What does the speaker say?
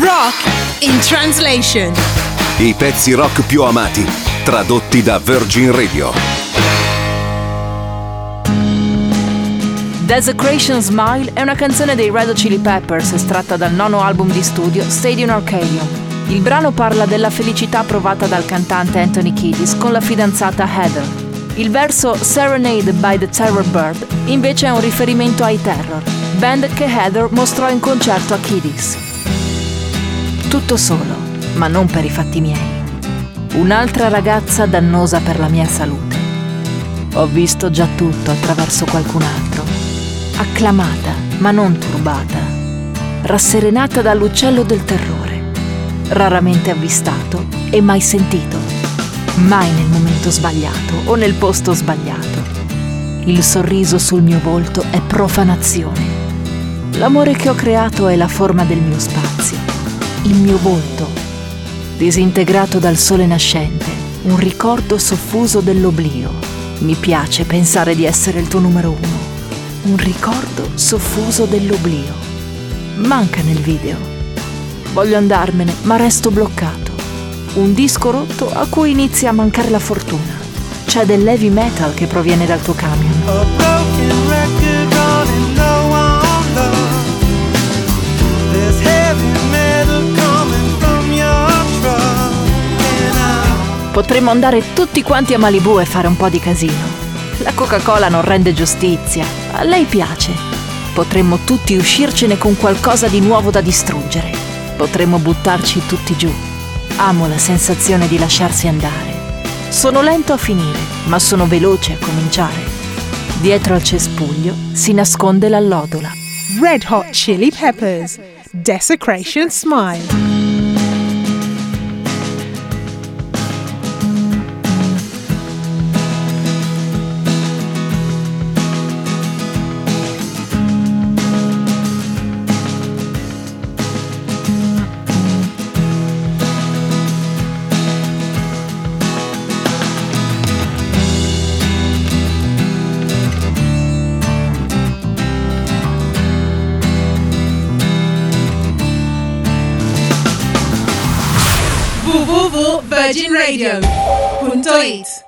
Rock in translation. I pezzi rock più amati, tradotti da Virgin Radio. Desecration Smile è una canzone dei Red Hot Chili Peppers estratta dal nono album di studio Stadium Arcadium. Il brano parla della felicità provata dal cantante Anthony Kiddis con la fidanzata Heather. Il verso Serenade by the Terror Bird invece è un riferimento ai Terror, band che Heather mostrò in concerto a Kiddis. Tutto solo, ma non per i fatti miei. Un'altra ragazza dannosa per la mia salute. Ho visto già tutto attraverso qualcun altro. Acclamata, ma non turbata. Rasserenata dall'uccello del terrore. Raramente avvistato e mai sentito. Mai nel momento sbagliato o nel posto sbagliato. Il sorriso sul mio volto è profanazione. L'amore che ho creato è la forma del mio spazio il mio volto, disintegrato dal sole nascente, un ricordo soffuso dell'oblio. Mi piace pensare di essere il tuo numero uno. Un ricordo soffuso dell'oblio. Manca nel video. Voglio andarmene, ma resto bloccato. Un disco rotto a cui inizia a mancare la fortuna. C'è dell'heavy metal che proviene dal tuo camion. Potremmo andare tutti quanti a Malibu e fare un po' di casino. La Coca-Cola non rende giustizia, a lei piace. Potremmo tutti uscircene con qualcosa di nuovo da distruggere. Potremmo buttarci tutti giù. Amo la sensazione di lasciarsi andare. Sono lento a finire, ma sono veloce a cominciare. Dietro al cespuglio si nasconde l'allodola. Red Hot Chili Peppers. Desecration Smile. www.virginradio.it